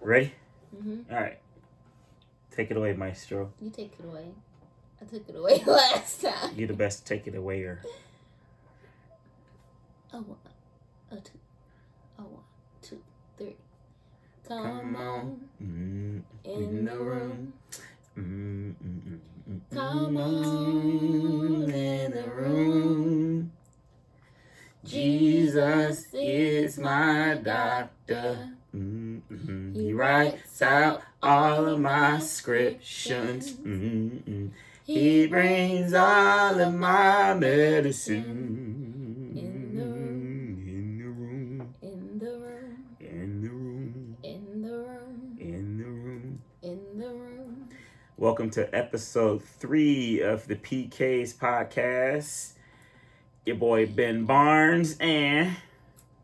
Ready? Mm-hmm. All right. Take it away, Maestro. You take it away. I took it away last time. You're the best. Take it away. Or A one, a two, a one, two, three. Come, Come on. Mm, in the room. mm, Come mm, on in the room. Jesus is my doctor. Mm, mm, He writes out all of my scriptions. Mm, mm. He brings all of my medicine In the room. in the room, In the room, in the room, in the room, in the room. in the room. Welcome to episode three of the PKs podcast. Your boy Ben Barnes and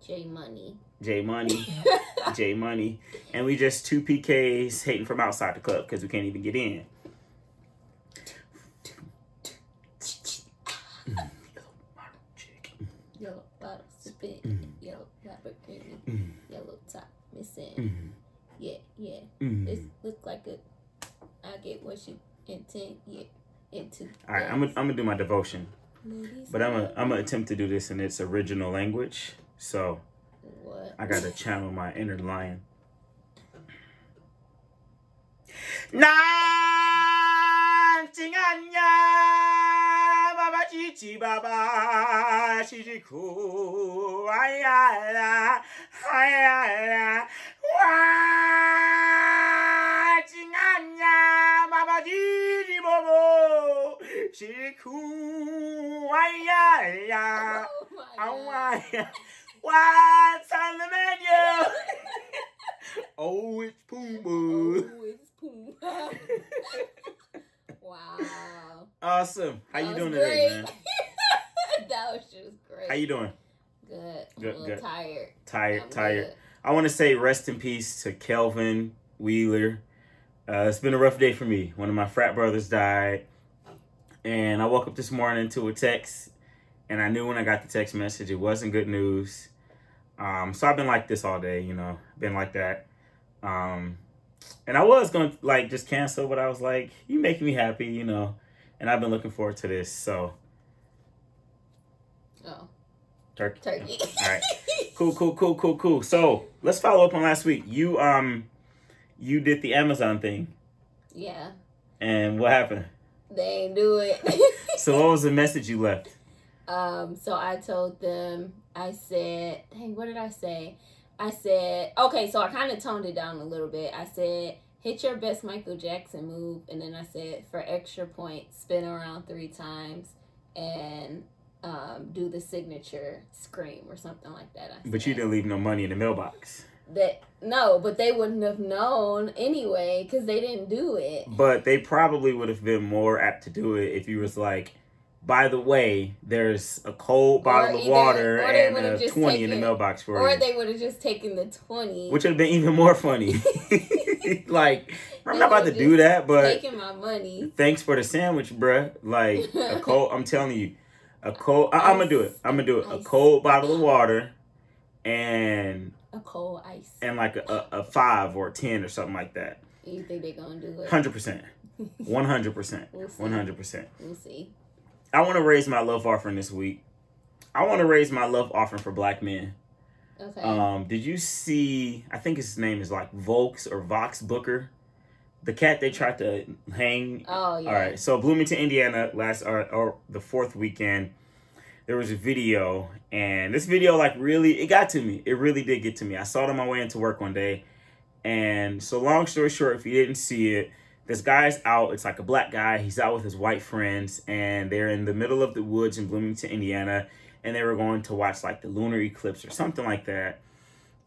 J Money. J Money, J Money, and we just two PKs hating from outside the club because we can't even get in. Yellow model chick. Yellow bottle sipping. Mm. Yellow Lamborghini. Mm, Yellow top missing. mm, Yeah, yeah. mm. This look like a. I get what you intend. Yeah, into. All right, I'm gonna I'm gonna do my devotion, but I'm gonna I'm gonna attempt to do this in its original language. So what? I gotta channel my inner lion. Nan chinganya baba chichi baba chichi ku baba. What's on the menu? oh, it's Pumbaa. Oh, it's Pumbaa. wow. Awesome. How that you doing great. today, man? that was just great. How you doing? Good. Good. good. Tired. Tired. I'm tired. Good. I want to say rest in peace to Kelvin Wheeler. Uh, it's been a rough day for me. One of my frat brothers died, and I woke up this morning to a text, and I knew when I got the text message it wasn't good news. Um, so I've been like this all day, you know, been like that. Um, and I was gonna like just cancel, but I was like, you make me happy, you know, and I've been looking forward to this. So Oh, turkey. turkey. All right. Cool, cool, cool, cool, cool. So let's follow up on last week. You um, you did the Amazon thing, yeah, and what happened? they ain't do it. So what was the message you left? Um, so I told them, I said, dang, what did I say? I said, okay, so I kind of toned it down a little bit. I said, hit your best Michael Jackson move. And then I said, for extra points, spin around three times and um, do the signature scream or something like that. I But you didn't leave no money in the mailbox. That, no, but they wouldn't have known anyway because they didn't do it. But they probably would have been more apt to do it if you was like, by the way, there's a cold bottle of water and a just twenty in the mailbox for Or you, they would have just taken the 20. which would have been even more funny. like, I'm not about to do that, but taking my money. thanks for the sandwich, bruh. Like a cold. I'm telling you, a cold. I, I'm gonna do it. I'm gonna do it. A cold bottle of water, and A cold ice. and like a, a, a five or a ten or something like that. You think they're gonna do it? Hundred percent. One hundred percent. We'll see. One hundred percent. We'll see. I want to raise my love offering this week. I want to raise my love offering for black men. Okay. Um, did you see? I think his name is like Volks or Vox Booker, the cat they tried to hang oh yeah. All right, so Bloomington, Indiana, last or, or the fourth weekend, there was a video, and this video like really it got to me. It really did get to me. I saw it on my way into work one day, and so long story short, if you didn't see it, this guy's out. It's like a black guy. He's out with his white friends, and they're in the middle of the woods in Bloomington, Indiana, and they were going to watch like the lunar eclipse or something like that.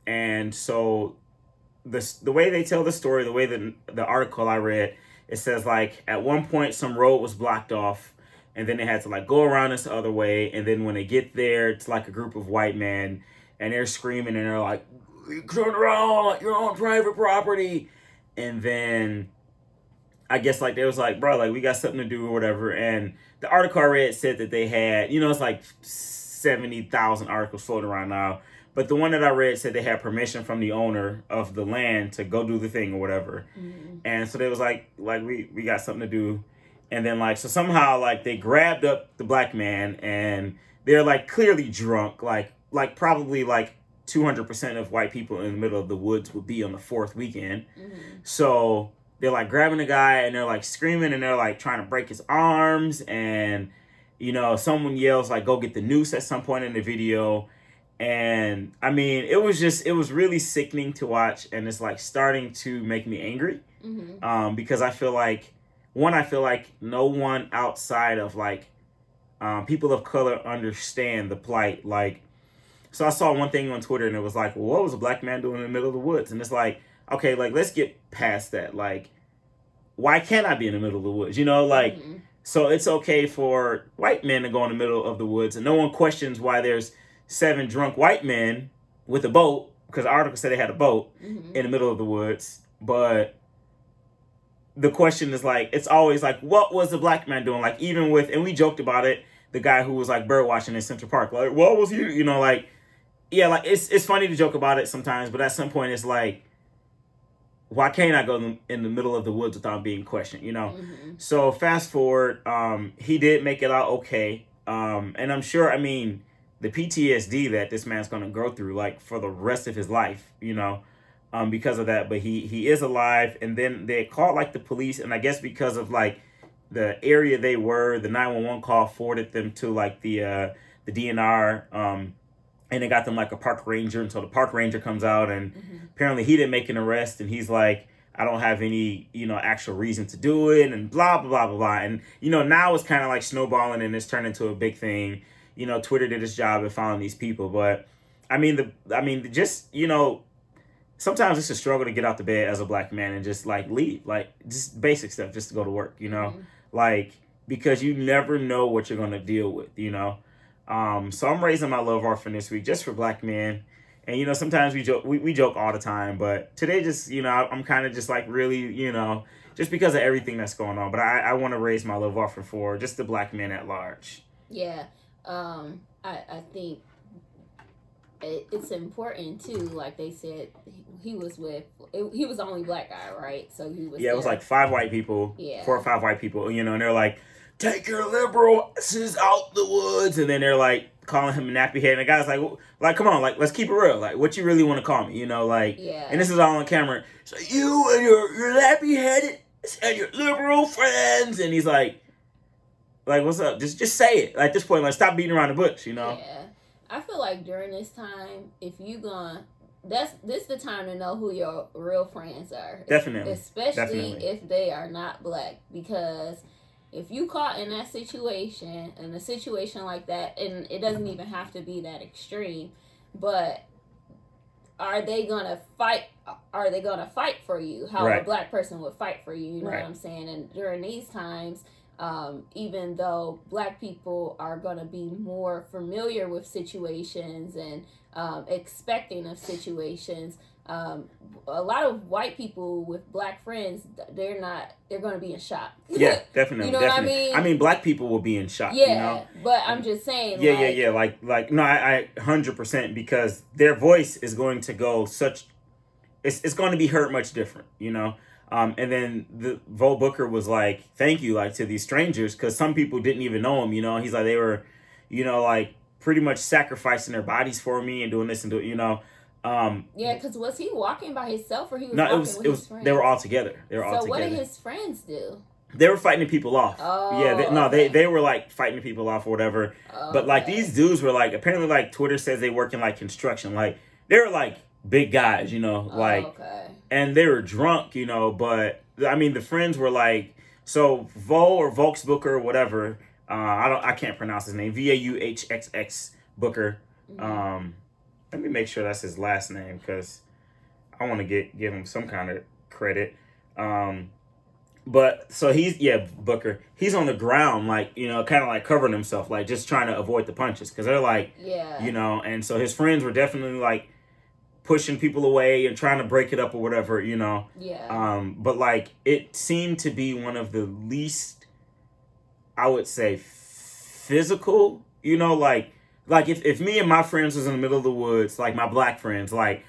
And so, the the way they tell the story, the way that the article I read it says like at one point some road was blocked off and then they had to like go around this other way and then when they get there it's like a group of white men and they're screaming and they're like turn around you're on private property and then i guess like they was like bro like we got something to do or whatever and the article i read said that they had you know it's like 70000 articles floating around now But the one that I read said they had permission from the owner of the land to go do the thing or whatever. Mhm. And so they was like, like we we got something to do, and then like so somehow like they grabbed up the black man and they're like clearly drunk, like like probably like two hundred percent of white people in the middle of the woods would be on the fourth weekend. Mhm. So they're like grabbing the guy and they're like screaming and they're like trying to break his arms and you know someone yells like go get the noose at some point in the video and I mean it was just it was really sickening to watch and it's like starting to make me angry Mhm. um, because I feel like one, I feel like no one outside of like um, people of color understand the plight. Like, so I saw one thing on Twitter and it was like, well, what was a black man doing in the middle of the woods? And it's like, okay, like let's get past that. Like, why can't I be in the middle of the woods? You know, like Mhm. so it's okay for white men to go in the middle of the woods, and no one questions why there's seven drunk white men with a boat because the article said they had a boat Mhm. in the middle of the woods, but the question is like it's always like what was the black man doing like even with and we joked about it the guy who was like bird watching in central park like what was he you know like yeah like it's it's funny to joke about it sometimes but at some point it's like why can't i go in- the middle of the woods without being questioned you know Mhm. so fast forward, um, he did make it out okay. Um, and I'm sure, I mean, the PTSD that this man's gonna go through, like for the rest of his life, you know, um, because of that. But he he is alive. And then they called like the police, and I guess because of like the area they were, the 911 call forwarded them to like the uh, the DNR. Um, and they got them like a park ranger until the park ranger comes out and Mhm. apparently he didn't make an arrest and he's like i don't have any you know actual reason to do it and blah blah blah blah blah and you know now it's kind of like snowballing and it's turned into a big thing you know twitter did its job at following these people but i mean the i mean just you know sometimes it's a struggle to get out the bed as a black man and just like leave like just basic stuff just to go to work you know Mhm. like because you never know what you're going to deal with you know um so i'm raising my love offering this week just for black men and you know sometimes we joke we, we joke all the time but today just you know i'm kind of just like really you know just because of everything that's going on but i i want to raise my love offering for just the black men at large Yeah, um, I I think it, it's important too. Like they said, he, was with it, he was the only black guy, right? So he was. yeah it was like five white people Yeah. four or five white people you know and they're like take your liberal asses out the woods and then they're like calling him a nappy head and the guy's like "Well, like come on like let's keep it real like what you really want to call me you know like Yeah. and this is all on camera. So you and your your nappy headed and your liberal friends, and he's like, like what's up? Just just say it. Like, at this point, like stop beating around the bush, you know? Yeah, I feel like during this time, if you gonna, that's this the time to know who your real friends are. Definitely. especially Definitely. if they are not black, because if you caught in that situation, in a situation like that, and it doesn't even have to be that extreme, but are they gonna fight? Are they gonna fight for you? How a black person would fight for you? You know Right. what I'm saying? And during these times, um, even though black people are going to be more familiar with situations and um, expecting of situations um, a lot of white people with black friends they're not they're going to be in shock Yeah, definitely. You know what I definitely. mean? I mean, black people will be in shock. yeah You know? but i'm just saying Yeah, like, yeah, yeah. Like, like no, I, I, hundred percent because their voice is going to go such. It's it's going to be heard much different, you know. Um, and then the Vo Booker was like, "Thank you, like to these strangers, because some people didn't even know him. You know, he's like they were, you know, like pretty much sacrificing their bodies for me and doing this and doing, you know. Um, yeah because was he walking by himself or he was no, walking it was with it his was friends they were all together. They were all together. so what did his friends do they were fighting people off. Oh, yeah, they, no, they okay. they were like fighting people off or whatever. But like these dudes were like apparently like Twitter says they work in like construction. Like they were like big guys, you know, Oh, like okay and they were drunk, you know, but I mean the friends were like so Vo or Volks Booker or whatever. Uh, I don't I can't pronounce his name. V A U H X X Booker. Mhm. Um let me make sure that's his last name because I want to get give him some kind of credit. Um but so he's yeah Booker. He's on the ground like you know kind of like covering himself like just trying to avoid the punches because they're like yeah you know and so his friends were definitely like pushing people away and trying to break it up or whatever you know yeah um but like it seemed to be one of the least i would say physical you know like like if, if me and my friends was in the middle of the woods, like my black friends, like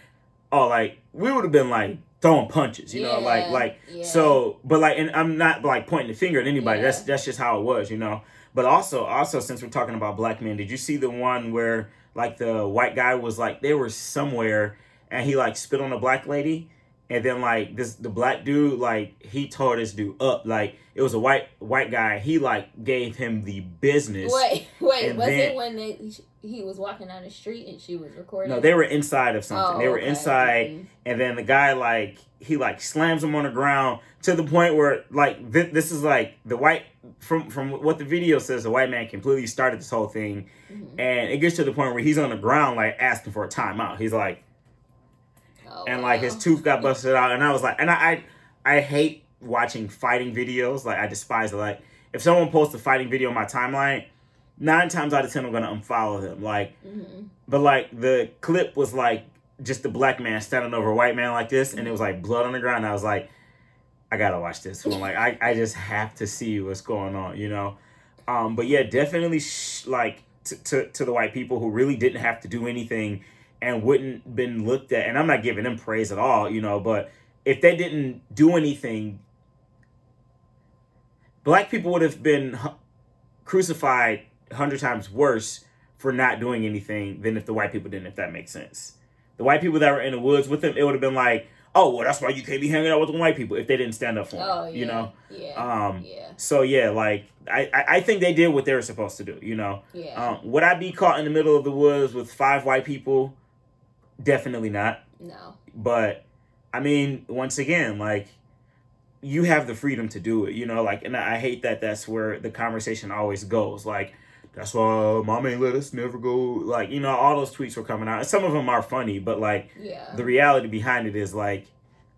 oh like we would have been like throwing punches, you know, like like yeah. so but like and I'm not like pointing the finger at anybody. Yeah. That's that's just how it was, you know. But also also since we're talking about black men, did you see the one where like the white guy was like they were somewhere and he like spit on a black lady and then like this the black dude like he tore this dude up like it was a white white guy he like gave him the business Wait, wait. Was then- it when they, he was walking down the street and she was recording? no they were inside of something Oh, they were okay. inside Mhm. and then the guy like he like slams him on the ground to the point where like th- this is like the white from from what the video says the white man completely started this whole thing Mhm. and it gets to the point where he's on the ground like asking for a timeout he's like Oh, and like his tooth got busted out and i was like and i i, I hate watching fighting videos. Like i despise it. Like if someone posts a fighting video on my timeline nine times out of ten i'm gonna unfollow them. Like Mhm. but like the clip was like just the black man standing over a white man like this and it was like blood on the ground. I was like i gotta watch this one. Like i, I just have to see what's going on you know? Um but yeah definitely sh- like to, to, to the white people who really didn't have to do anything and wouldn't been looked at and i'm not giving them praise at all you know but if they didn't do anything black people would have been crucified a hundred times worse for not doing anything than if the white people didn't if that makes sense the white people that were in the woods with them it would have been like oh well that's why you can't be hanging out with the white people if they didn't stand up for Oh yeah. you know Yeah. um yeah. so yeah like I, I i think they did what they were supposed to do you know Yeah. um, would I be caught in the middle of the woods with five white people? Definitely not. no. But I mean, once again, like you have the freedom to do it, you know. Like, and I hate that that's where the conversation always goes. Like, that's why mom ain't let us never go. Like, you know, all those tweets were coming out. Some of them are funny, but like Yeah. the reality behind it is like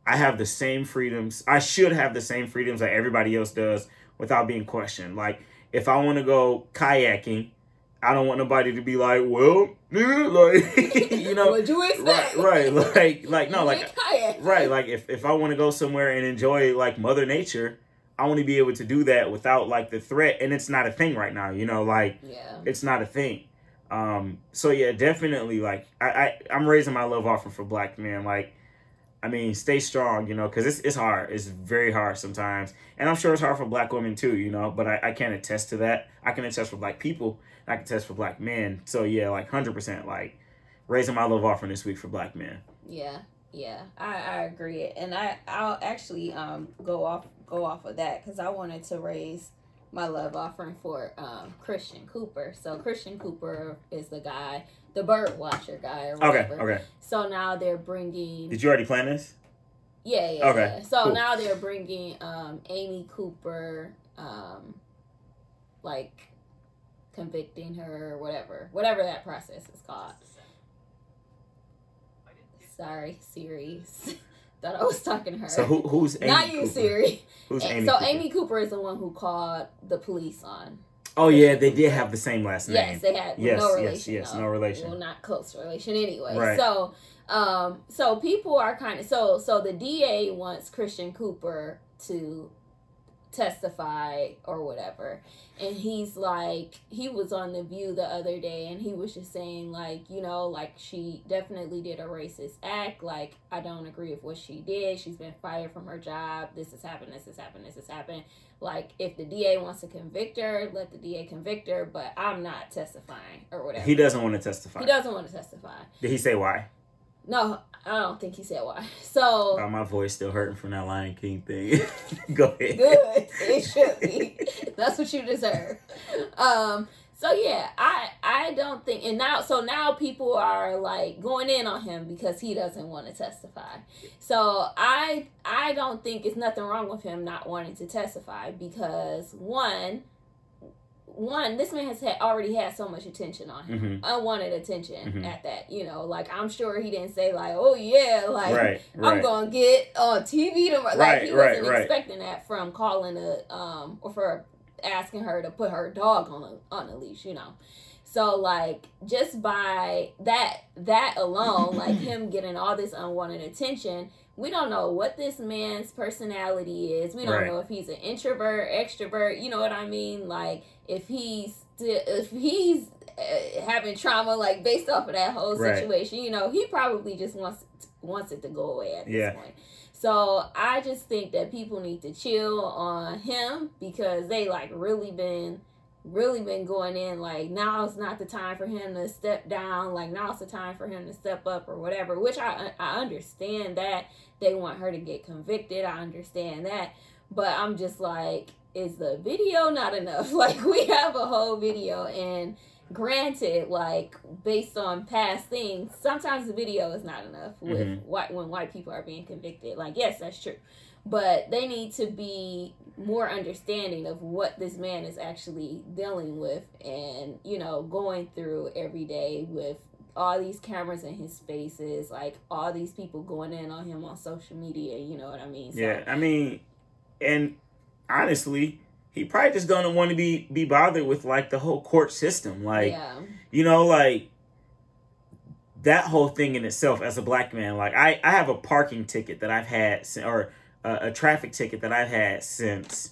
I have the same freedoms. I should have the same freedoms that everybody else does without being questioned. Like if I want to go kayaking, I don't want nobody to be like, "Well, like you know, What'd you right, right, like, like no, like, right, like if if I want to go somewhere and enjoy like Mother Nature, I want to be able to do that without like the threat, and it's not a thing right now. You know, like Yeah. it's not a thing. Um, so yeah, definitely like I, I I'm raising my love offer for black men. Like, I mean, stay strong, you know, because it's it's hard. It's very hard sometimes, and I'm sure it's hard for black women too, you know. But I, I can't attest to that. I can attest for black people. I can test for black men. So yeah, like hundred percent, like raising my love offering this week for black men. Yeah, yeah, I, I agree, and I I'll actually um go off go off of that because I wanted to raise my love offering for um Christian Cooper. So Christian Cooper is the guy, the bird watcher guy, or Okay, okay. So now they're bringing Did you already plan this? yeah yeah Okay, yeah. So cool. now they're bringing um Amy Cooper um like convicting her or whatever whatever that process is called. Sorry, Siri. Thought I was talking to her. So who who's Amy Not you, Cooper? Siri. Who's Amy? so Cooper? Amy Cooper is the one who called the police on. Oh yeah, they did have the same last name. Yes, they had Yes, no yes, relation. yes, though. no relation. Well, not close relation anyway. Right. So, um, so people are kind of so so the DA wants Christian Cooper to testify or whatever, and he's like he was on the View the other day, and he was just saying like you know like she definitely did a racist act. Like I don't agree with what she did. She's been fired from her job. This has happened. This has happened. This has happened. Like if the DA wants to convict her, let the DA convict her. But I'm not testifying or whatever. He doesn't want to testify. He doesn't want to testify. Did he say why? No, I don't think he said why. So Oh, my voice still hurting from that Lion King thing. Go ahead. good. It should be. That's what you deserve. Um. So yeah, I I don't think and now so now people are like going in on him because he doesn't want to testify. So I I don't think it's nothing wrong with him not wanting to testify because one one this man has had, already had so much attention on him hmm unwanted attention Mhm. at that you know like i'm sure he didn't say like oh yeah like Right, i'm gonna get on tv tomorrow like he right, wasn't right. expecting that from calling a um or for asking her to put her dog on a on a leash you know so like just by that that alone like him getting all this unwanted attention we don't know what this man's personality is. We don't Right. know if he's an introvert, extrovert. You know what I mean? Like if he's if he's uh, having trauma, like based off of that whole Right. situation, you know, he probably just wants wants it to go away at Yeah. this point. So I just think that people need to chill on him because they like really been really been going in like now it's not the time for him to step down like now it's the time for him to step up or whatever which i i understand that they want her to get convicted i understand that but i'm just like is the video not enough like we have a whole video and granted like based on past things sometimes the video is not enough with Mhm. white when white people are being convicted like yes that's true but they need to be more understanding of what this man is actually dealing with and you know going through every day with all these cameras in his faces like all these people going in on him on social media you know what i mean So- Yeah, I mean, and honestly, he probably just don't want to be be bothered with like the whole court system. Like, yeah you know, like that whole thing in itself as a black man. Like, I I have a parking ticket that I've had or a, a traffic ticket that I've had since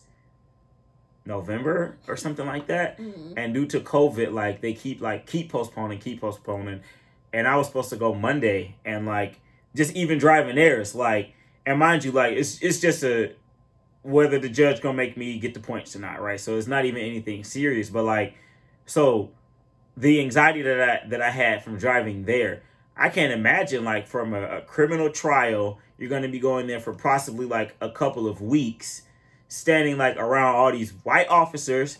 November or something like that. Mhm. And due to COVID, like they keep like keep postponing, keep postponing. And I was supposed to go Monday, and like just even driving there, it's like, and mind you, like it's it's just a whether the judge gonna make me get the points or not, right? So it's not even anything serious, but like, so the anxiety that I that I had from driving there, I can't imagine like from a, a criminal trial, you're gonna be going there for possibly like a couple of weeks, standing like around all these white officers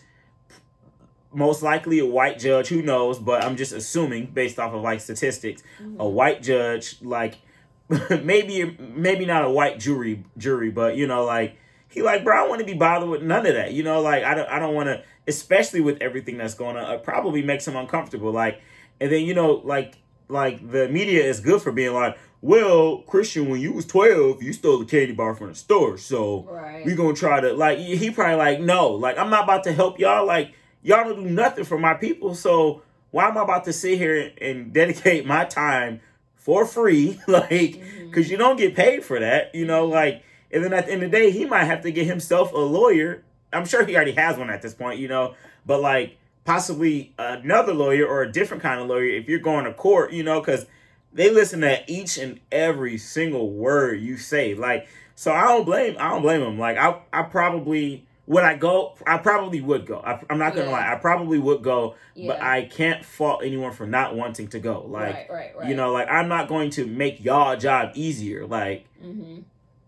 most likely a white judge who knows but i'm just assuming based off of like statistics Mhm. a white judge like maybe maybe not a white jury jury but you know like he like bro i don't want to be bothered with none of that you know like i don't i don't want to especially with everything that's going on it probably makes him uncomfortable like and then you know like like the media is good for being like well christian when you was 12 you stole a candy bar from the store so right. we gonna try to like he probably like no like i'm not about to help y'all like y'all don't do nothing for my people so why am i about to sit here and dedicate my time for free like mm-hmm. because you don't get paid for that you know mm-hmm. like and then at the end of the day he might have to get himself a lawyer. I'm sure he already has one at this point you know but like possibly another lawyer or a different kind of lawyer if you're going to court you know because they listen to each and every single word you say. Like so i don't blame i don't blame them. like i, I probably would i go i probably would go. I, i'm not gonna Yeah. lie. I probably would go but i can't fault anyone for not wanting to go. Like right right right. you know like i'm not going to make y'all job easier. Like mm-hmm.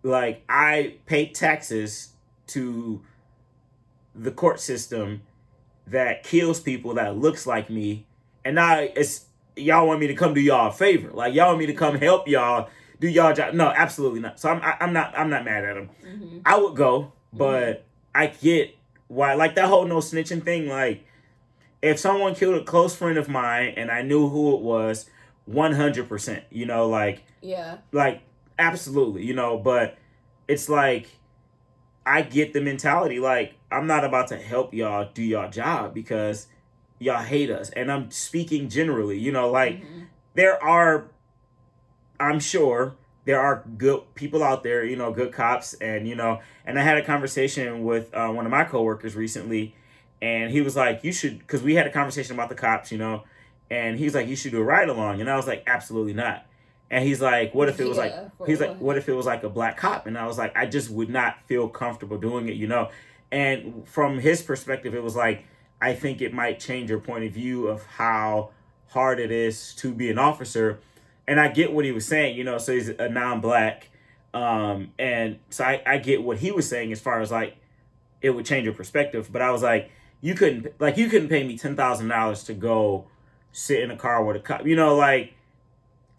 like I pay taxes to the court system that kills people that looks like me, and now it's y'all want me to come do y'all a favor. Like y'all want me to come help y'all do y'all job. No, absolutely not. So I'm I, I'm not I'm not mad at him. Mm-hmm. I would go, but I get why like that whole no snitching thing. Like if someone killed a close friend of mine and I knew who it was, one hundred percent. You know, like yeah like absolutely you know but it's like i get the mentality like i'm not about to help y'all do y'all job because y'all hate us and i'm speaking generally you know like Mhm. there are i'm sure there are good people out there you know good cops and you know and i had a conversation with uh, one of my coworkers recently and he was like you should because we had a conversation about the cops you know and he's like you should do a ride along and i was like absolutely not and he's like what if it was like Yeah, for he's like what if it was like a black cop and i was like i just would not feel comfortable doing it you know and from his perspective it was like i think it might change your point of view of how hard it is to be an officer. And i get what he was saying you know so he's a non-black. Um and so i, I get what he was saying as far as like it would change your perspective. But i was like you couldn't like you couldn't pay me $10000 to go sit in a car with a cop. You know like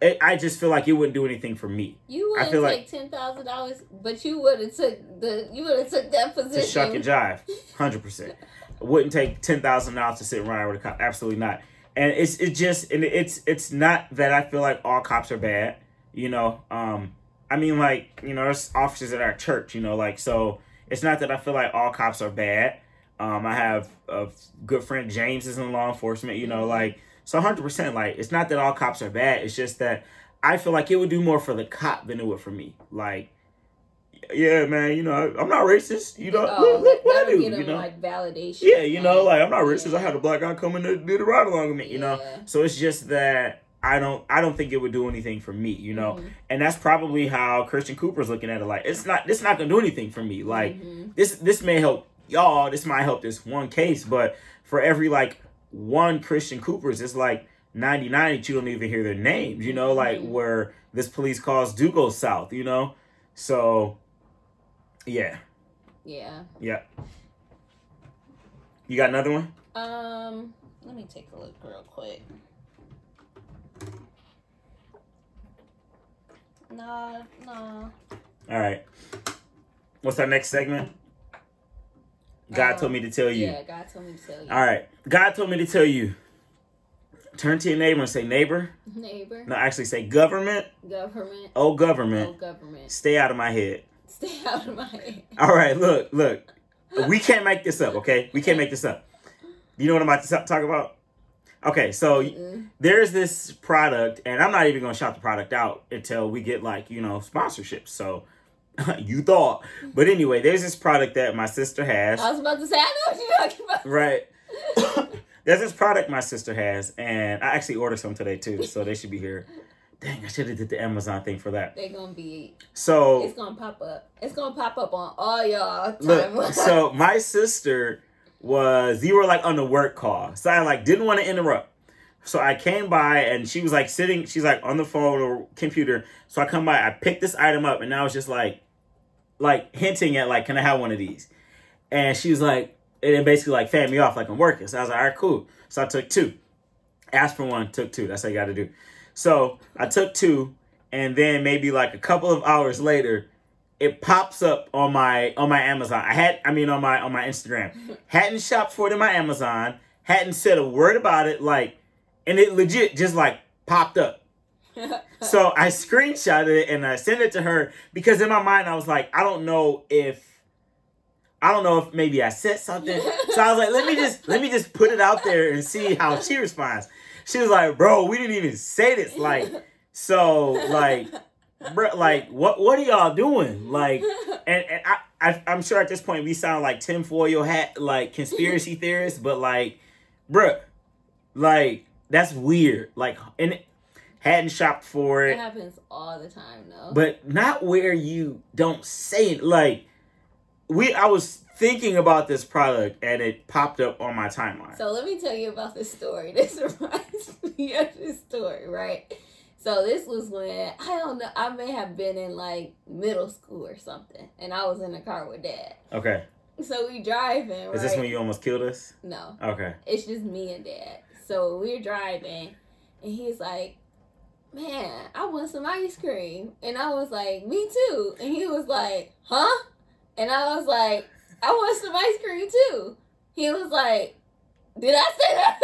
it, i just feel like it wouldn't do anything for me. You wouldn't feel take like- ten thousand dollars, but you would have took the you would have took that position. to shuck and jive, hundred percent. Wouldn't take ten thousand dollars to sit ride with a cop. Absolutely not. And it's it just and it's it's not that I feel like all cops are bad. You know, um, I mean like you know there's officers at our church. You know, like so it's not that I feel like all cops are bad. Um, I have a good friend James is in law enforcement. You know, like so hundred percent. Like it's not that all cops are bad. It's just that I feel like it would do more for the cop than it would for me. Like, yeah, man, you know, I, am not racist. You know, oh, look, look what I do. You know, like validation. Yeah, you know, like I'm not racist. Yeah. I had a black guy come in and did a ride along with me. You know, so it's just that I don't, I don't think it would do anything for me. You know, Mhm. and that's probably how Christian Cooper's looking at it. Like, it's not, it's not gonna do anything for me. Like, Mhm. this, this may help y'all. This might help this one case, but for every like one Christian Cooper's, it's like 99 that you don't even hear their names. You know, like Mhm. where this police calls do go south. You know, so yeah, yeah. yeah. You got another one? Um, let me take a look real quick. No, no. All right. What's our next segment? God Um, told me to tell you. Yeah, God told me to tell you. All right. God told me to tell you. Turn to your neighbor and say, neighbor. Neighbor, No, actually say, government. government, Oh, government. oh government, Stay out of my head. Stay out of my head. All right. Look, look. We can't make this up, okay? We can't make this up. You know what I'm about to talk about? Okay, so Mm-mm. there's this product, and I'm not even gonna shout the product out until we get like you know sponsorships. So you thought, but anyway, there's this product that my sister has. I was about to say, I know what you're talking about. Right. There's this product my sister has, and I actually ordered some today too, so they should be here. Dang, I should have did the Amazon thing for that. They're gonna be. So It's gonna pop up. It's gonna pop up on all y'all look, so my sister was you were like on the work call, so I like didn't want to interrupt. So I came by and she was like sitting, she's like on the phone or computer. So I come by, I picked this item up, and I was just like, like hinting at like, can I have one of these? And she was like, and it basically like fanned me off like I'm working. So I was like, all right, cool. So I took two. Asked for one, took two. That's how you got to do. So I took two, and then maybe like a couple of hours later, it pops up on my on my Amazon. I had, I mean, on my on my Instagram. Hadn't shopped for it in my Amazon. Hadn't said a word about it. Like, and it legit just like popped up. So I screenshotted it and I sent it to her because in my mind I was like, I don't know if I don't know if maybe I said something. So I was like, let me just let me just put it out there and see how she responds. She was like, bro, we didn't even say this. Like, so like, bro, like what what are y'all doing? Like, and, and I, I I'm sure at this point we sound like tinfoil hat like conspiracy theorists, but like, bruh, like that's weird. Like, and it, hadn't shopped for it it, happens all the time, though. but not where you don't say it. Like, we I was thinking about this product and it popped up on my timeline. So let me tell you about this story. This reminds me of this story, right? So this was when I don't know. I may have been in like middle school or something, and I was in the car with dad. okay, So we driving. Right? is this when you almost killed us? No, Okay, it's just me and dad. So we're driving, and he's like, "Man, I want some ice cream," and I was like, "Me too," and he was like, "Huh?" And I was like, "I want some ice cream too." He was like, "Did I say that?"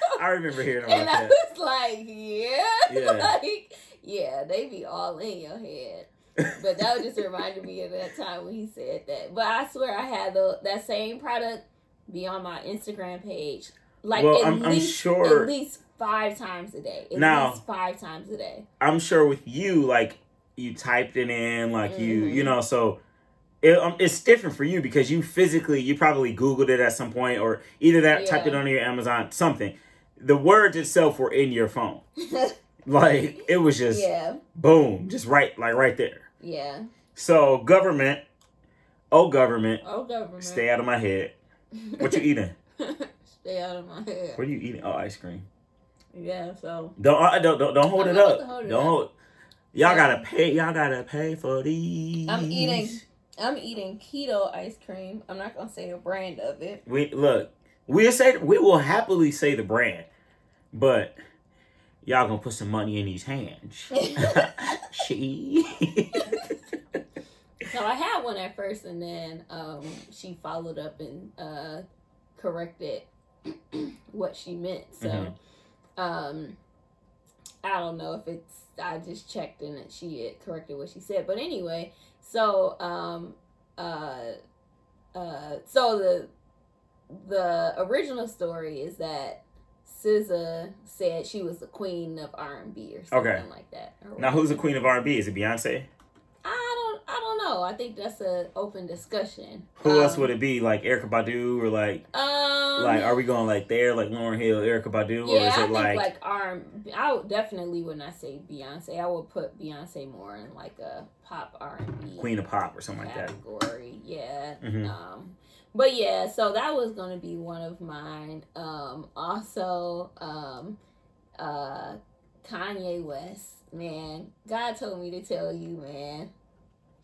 I remember hearing about And I was like, yeah. Yeah. like, yeah, they be all in your head. But that just reminded me of that time when he said that. But I swear I had the, that same product be on my Instagram page. Like Well, at I'm- I'm least sure- at least five times a day. At Now- least five times a day. I'm sure with you, like you typed it in, like you, Mhm. you know, so it, um, it's different for you because you physically, you probably Googled it at some point, or either that typed it Yeah. onto your Amazon, something. The words itself were in your phone, like it was just yeah. boom, just right, like right there. Yeah. So government, oh government, Oh government. stay out of my head. What you eating? Stay out of my head. What are you eating? Oh, ice cream. Yeah, so Don't uh, don't don't, don't hold I'm it up. hold it don't up. hold. Y'all Yeah. gotta pay. Y'all gotta pay for these. I'm eating I'm eating keto ice cream. I'm not gonna say the brand of it. We look. We'll say we will happily say the brand, but y'all gonna put some money in these hands. she. So I had one at first, and then um, she followed up and uh, corrected what she meant. So Mhm. um, I don't know if it's I just checked and that she had corrected what she said. But anyway, so um, uh, uh, so the the original story is that SZA said she was the queen of R and B or something Okay. like that. Now, who's the queen of R&B? Is it Beyonce? I don't. Know. I think that's an open discussion. Who else would it be? Like Erykah Badu or like Um. like are we going like there like Lauryn Hill, Erykah Badu, or yeah, is I it think like, like. I would definitely would not say Beyonce. I would put Beyonce more in like a pop R and B Queen of Pop or something like that? category. Yeah. Mhm. Um, but yeah, so that was gonna be one of mine. Um, also, um, uh, Kanye West. Man, God told me to tell you, man.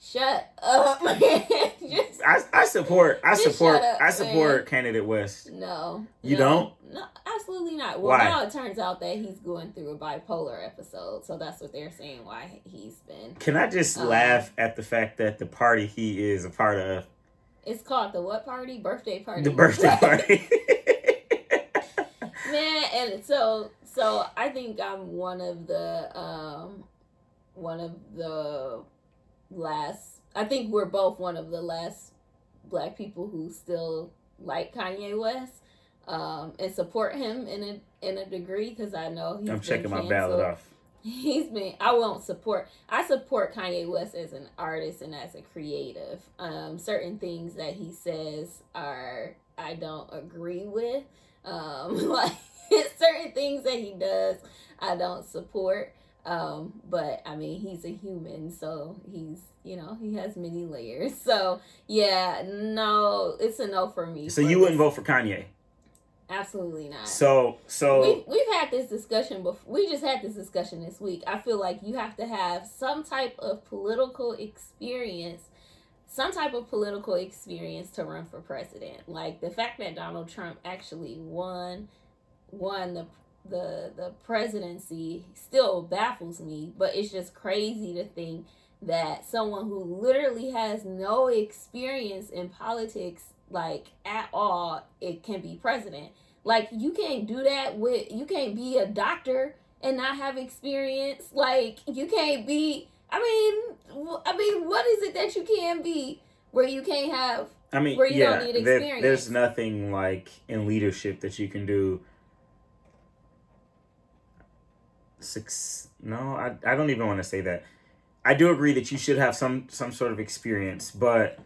Shut up. Just I, I support I support up, I support man. candidate West. no. You no, don't? No, absolutely not. Well, Why? now it turns out that he's going through a bipolar episode, so that's what they're saying. Why he's been. Can I just Um, laugh at the fact that the party he is a part of, It's called the what party? Birthday party. the birthday party? man and so so i think i'm one of the um one of the last i think we're both one of the last black people who still like kanye west um and support him in a in a degree because i know he's I'm checking my ballot off. He's been. I won't support. I support Kanye West as an artist and as a creative. Um, certain things that he says are I don't agree with. Um, like certain things that he does, I don't support. Um, but I mean, he's a human, so he's you know he has many layers. So yeah, no, it's a no for me. So for you wouldn't vote for Kanye. Absolutely not. So so We've, we've had this discussion before. We just had this discussion this week. I feel like you have to have some type of political experience, some type of political experience to run for president. Like the fact that Donald Trump actually won, won the the the presidency still baffles me. But it's just crazy to think that someone who literally has no experience in politics like at all it can be president like you can't do that with you can't be a doctor and not have experience like you can't be i mean i mean what is it that you can be where you can't have I mean, where you yeah, don't need there- there's nothing like in leadership that you can do. Six? No, I, I don't even want to say that. I do agree that you should have some some sort of experience, but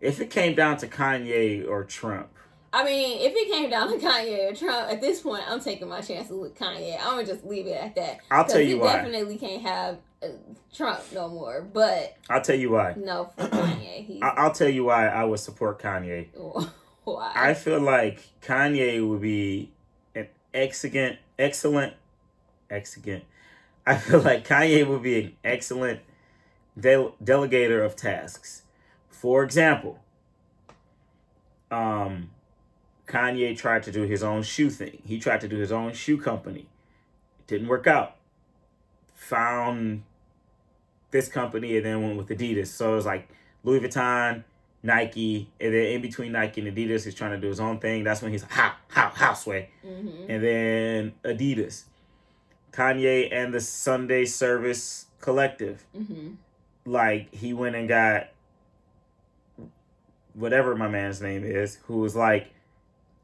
if it came down to Kanye or Trump, i mean if it came down to kanye or trump at this point i'm taking my chances with kanye i'm gonna just leave it at that I'll tell you why. definitely can't have uh, trump no more but I'll tell you why. no for kanye I, I'll tell you why I would support Kanye. why I feel like Kanye would be an excellent, excellent, excellent. I feel like Kanye would be an excellent del- delegator of tasks. For example, um, Kanye tried to do his own shoe thing. He tried to do his own shoe company. It didn't work out. Found this company and then went with Adidas. So it was like Louis Vuitton, Nike, and then in between Nike and Adidas, he's trying to do his own thing. That's when he's like, how, how, houseway. hmm And then Adidas. Kanye and the Sunday Service Collective. hmm Like, he went and got whatever my man's name is, who was like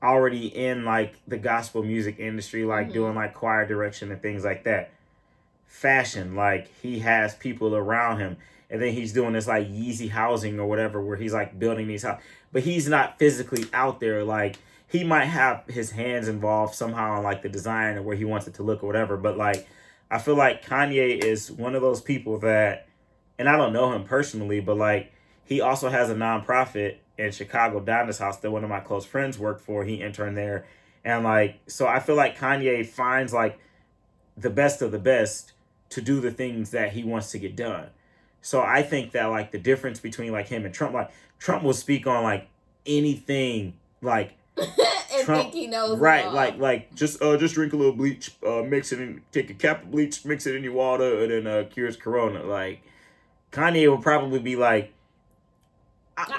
already in like the gospel music industry, like Mhm. doing like choir direction and things like that. Fashion, like he has people around him, and then he's doing this like Yeezy housing or whatever, where he's like building these houses, but he's not physically out there. Like he might have his hands involved somehow in like the design or where he wants it to look or whatever. But like, I feel like Kanye is one of those people that, and I don't know him personally, but like he also has a nonprofit in Chicago, Donda's House, that one of my close friends worked for. He interned there. And like, so I feel like Kanye finds like the best of the best to do the things that he wants to get done. So I think that like the difference between like him and Trump, like Trump will speak on like anything, like and Trump- think he knows right, like like just uh just drink a little bleach, uh mix it in, take a cap of bleach, mix it in your water, and then uh cures corona. Like Kanye will probably be like,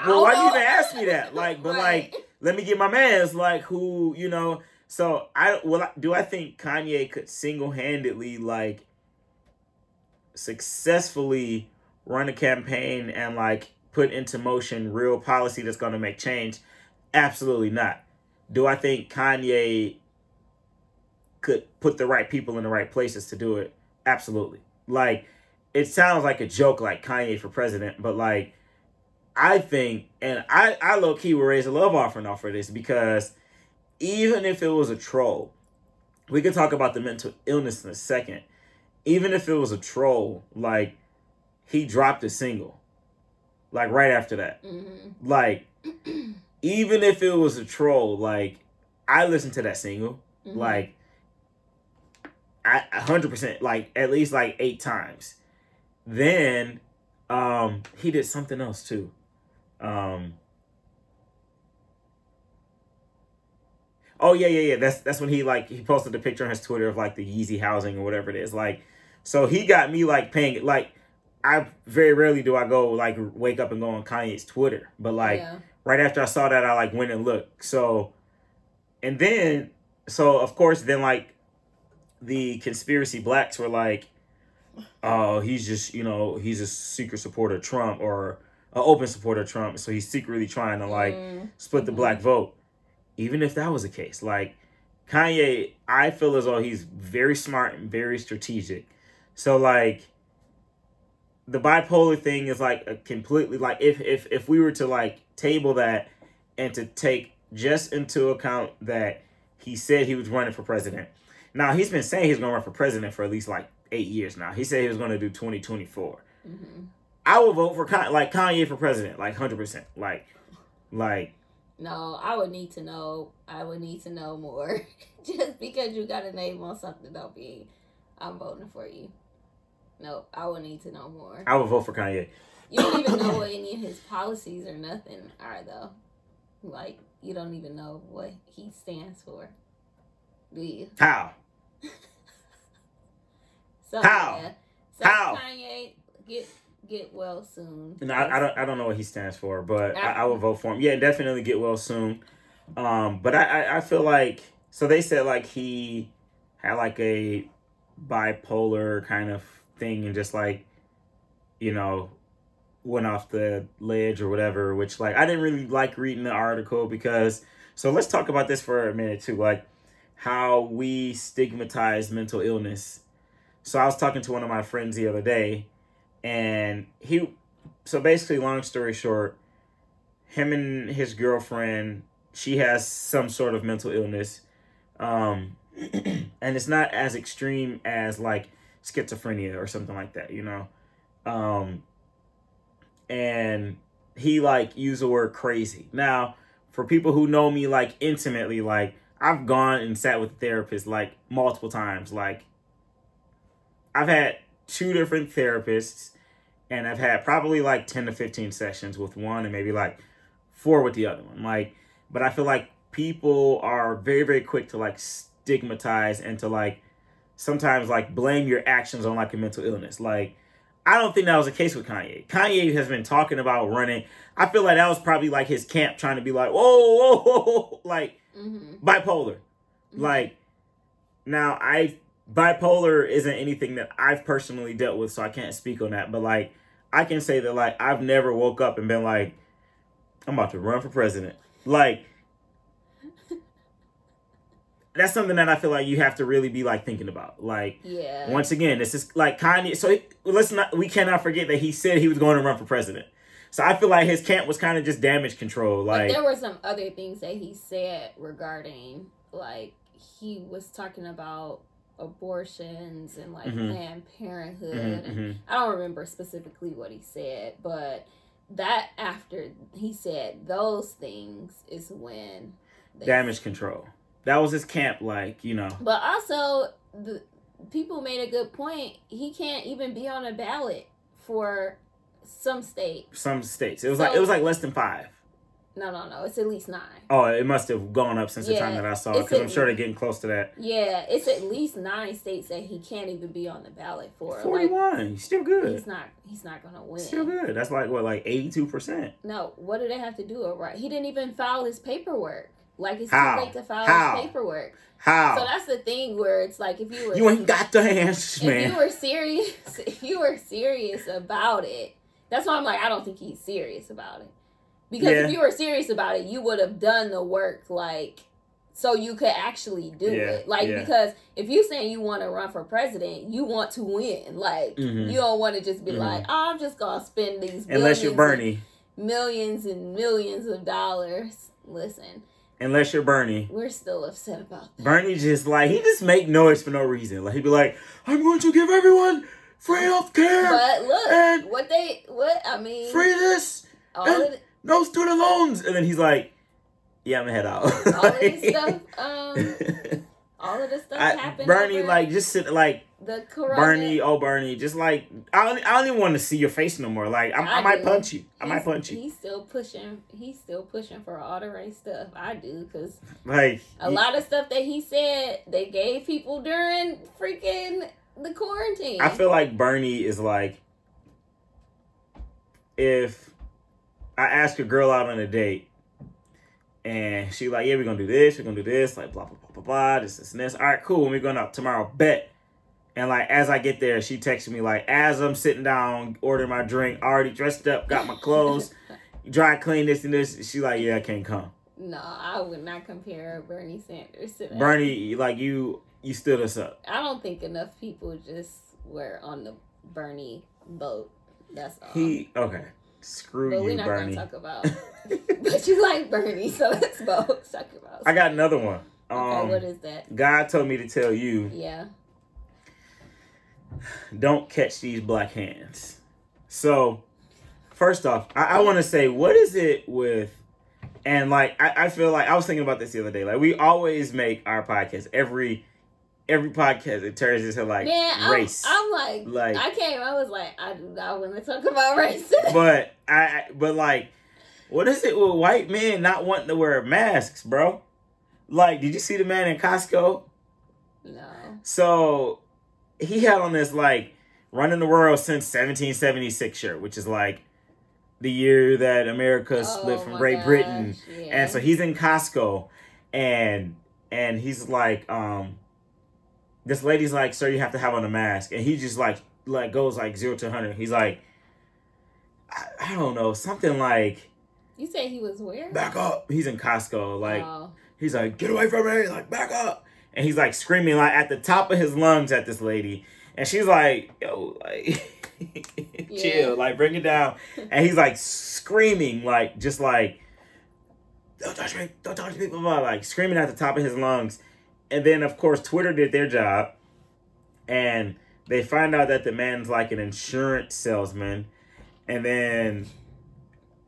well, why don't you even ask me that? Like, but Right. like let me get my man's like who you know so i well do i think kanye could single-handedly like successfully run a campaign and like put into motion real policy that's going to make change absolutely not do i think kanye could put the right people in the right places to do it, absolutely. Like it sounds like a joke, like Kanye for president, but like I think, and I I low key will raise a love offering off of this because even if it was a troll, we could talk about the mental illness in a second. Even if it was a troll, like he dropped a single, like right after that, Mm-hmm. like even if it was a troll, like I listened to that single, Mm-hmm. like I a hundred percent, like at least like eight times. Then um he did something else too. Um Oh yeah, yeah, yeah. That's that's when he like he posted a picture on his Twitter of like the Yeezy housing or whatever it is. Like so he got me like paying like I very rarely do I go like wake up and go on Kanye's Twitter. But like yeah. Right after I saw that, I like went and looked. So, and then, so of course, then like the conspiracy blacks were like, oh, he's just, you know, he's a secret supporter of Trump or an open supporter of Trump. So he's secretly trying to like Mm, split the black vote. Even if that was the case, like Kanye, I feel as though he's very smart and very strategic. So like the bipolar thing is like a completely like if if if we were to like table that and to take just into account that he said he was running for president. Now he's been saying he's going to run for president for at least like eight years now. He said he was going to do twenty twenty four. mhm. I would vote for Con- like Kanye for president, like hundred percent, like like No, I would need to know. I would need to know more. Just because you got a name on something don't be. I'm voting for you. No, I would need to know more. I would vote for Kanye. You don't even know what any of his policies or nothing are though. Like you don't even know what he stands for. Do you? How? So How? yeah. So How? Kanye get get well soon. No, I, I don't. I don't know what he stands for, but I, I would vote for him. Yeah, definitely get well soon. Um, but I, I, I feel like so they said like he had like a bipolar kind of thing and just like you know went off the ledge or whatever. Which like I didn't really like reading the article because so let's talk about this for a minute too, like how we stigmatize mental illness. So I was talking to one of my friends the other day and he so basically long story short him and his girlfriend she has some sort of mental illness um and it's not as extreme as like schizophrenia or something like that you know um and he like used the word crazy now for people who know me like intimately like i've gone and sat with a therapist like multiple times like i've had two different therapists and I've had probably like 10 to 15 sessions with one and maybe like four with the other one. Like, but I feel like people are very, very quick to like stigmatize and to like sometimes like blame your actions on like a mental illness. Like, I don't think that was the case with Kanye. Kanye has been talking about running. I feel like that was probably like his camp trying to be like, whoa, whoa, whoa, whoa like Mm-hmm. bipolar. Like now I bipolar isn't anything that I've personally dealt with, so I can't speak on that. But like I can say that like I've never woke up and been like, I'm about to run for president. Like that's something that I feel like you have to really be like thinking about. Like yeah. once again, this is like Kanye. So it, let's not we cannot forget that he said he was going to run for president. So I feel like his camp was kind of just damage control. But Like there were some other things that he said regarding, like he was talking about abortions and like Mhm. Planned Parenthood. mhm, and mhm. I don't remember specifically what he said, but that after he said those things is when damage control. That was his camp. Like you know. But also, the people made a good point. He can't even be on a ballot for some state. some states. It was like it was like less than five. No, no, no. It's at least nine. Oh, it must have gone up since the time that I saw it because I'm sure they're getting close to that. Yeah, it's at least nine states that he can't even be on the ballot for. Forty one, he's still good. he's not. He's not gonna win. Still good. That's like what, like eighty two percent. No, what do they have to do it right? He didn't even file his paperwork. Like it's How? too late to file How? paperwork. How So that's the thing where it's like if you were you ain't got the answers, if you were serious, if you were serious about it, that's why I'm like, I don't think he's serious about it. Because Yeah. if you were serious about it, you would have done the work like so you could actually do Yeah, it. Like yeah. because if you saying you want to run for president, you want to win. Like Mhm. you don't want to just be Mhm. like, oh, I'm just gonna spend these Unless you're Bernie. and millions and millions of dollars. Listen, Unless you're Bernie. we're still upset about that. Bernie just like he just make noise for no reason. Like he'd be like, "I'm going to give everyone free health care, But look, what they what I mean, free this, all of and- no student loans," and then he's like, "Yeah, I'm gonna head out." all of this stuff, um, all of this stuff I, happened. Bernie, over like just sit like the corona. Bernie, oh Bernie, just like I don't, I don't even want to see your face no more. Like I, I, I might punch you. I might punch you. He's still pushing. He's still pushing for all the right stuff. I do because Like a he- lot of stuff that he said they gave people during freaking the quarantine. I feel like Bernie is like if I ask a girl out on a date and she like, yeah, we're gonna do this, we're gonna do this, like blah blah blah blah blah, this, this, and this. All right, cool. When we going out tomorrow, bet. And like as I get there, she texts me like as I'm sitting down, ordering my drink, already dressed up, got my clothes, dry clean this and this. She like, yeah, I can't come. no, I would not compare Bernie Sanders to that. Bernie, like you, you stood us up. I don't think enough people just were on the Bernie boat. That's all. He okay. Screw but you, we're not Bernie. gonna talk about. but you like Bernie, so let's both talk about. I got another one. okay, Um, what is that? God told me to tell you, Yeah. Don't catch these black hands. So, first off, I, I want to say, what is it with, and like, I, I feel like I was thinking about this the other day. Like, we always make our podcast every every podcast it turns into like Man, I'm, race. I'm like, Like- I came. I was like, I do not want to talk about race. but I but like, what is it with white men not wanting to wear masks, bro? Like, did you see the man in Costco? no. So he had on this like running the world since 1776 shirt, which is like the year that America split Oh from Great Britain. yeah. And so he's in Costco and and he's like, um this lady's like, sir, you have to have on a mask. And he just like like goes like zero to hundred. He's like I, I don't know, something like You say he was where? back up. He's in Costco, like Oh. He's like, get away from me, like back up. And he's like screaming like at the top of his lungs at this lady. And she's like, yo, like Yeah. chill, like bring it down. And he's like screaming, like just like, don't touch me, don't touch me, blah, blah, like screaming at the top of his lungs. And then of course Twitter did their job and they find out that the man's like an insurance salesman. And then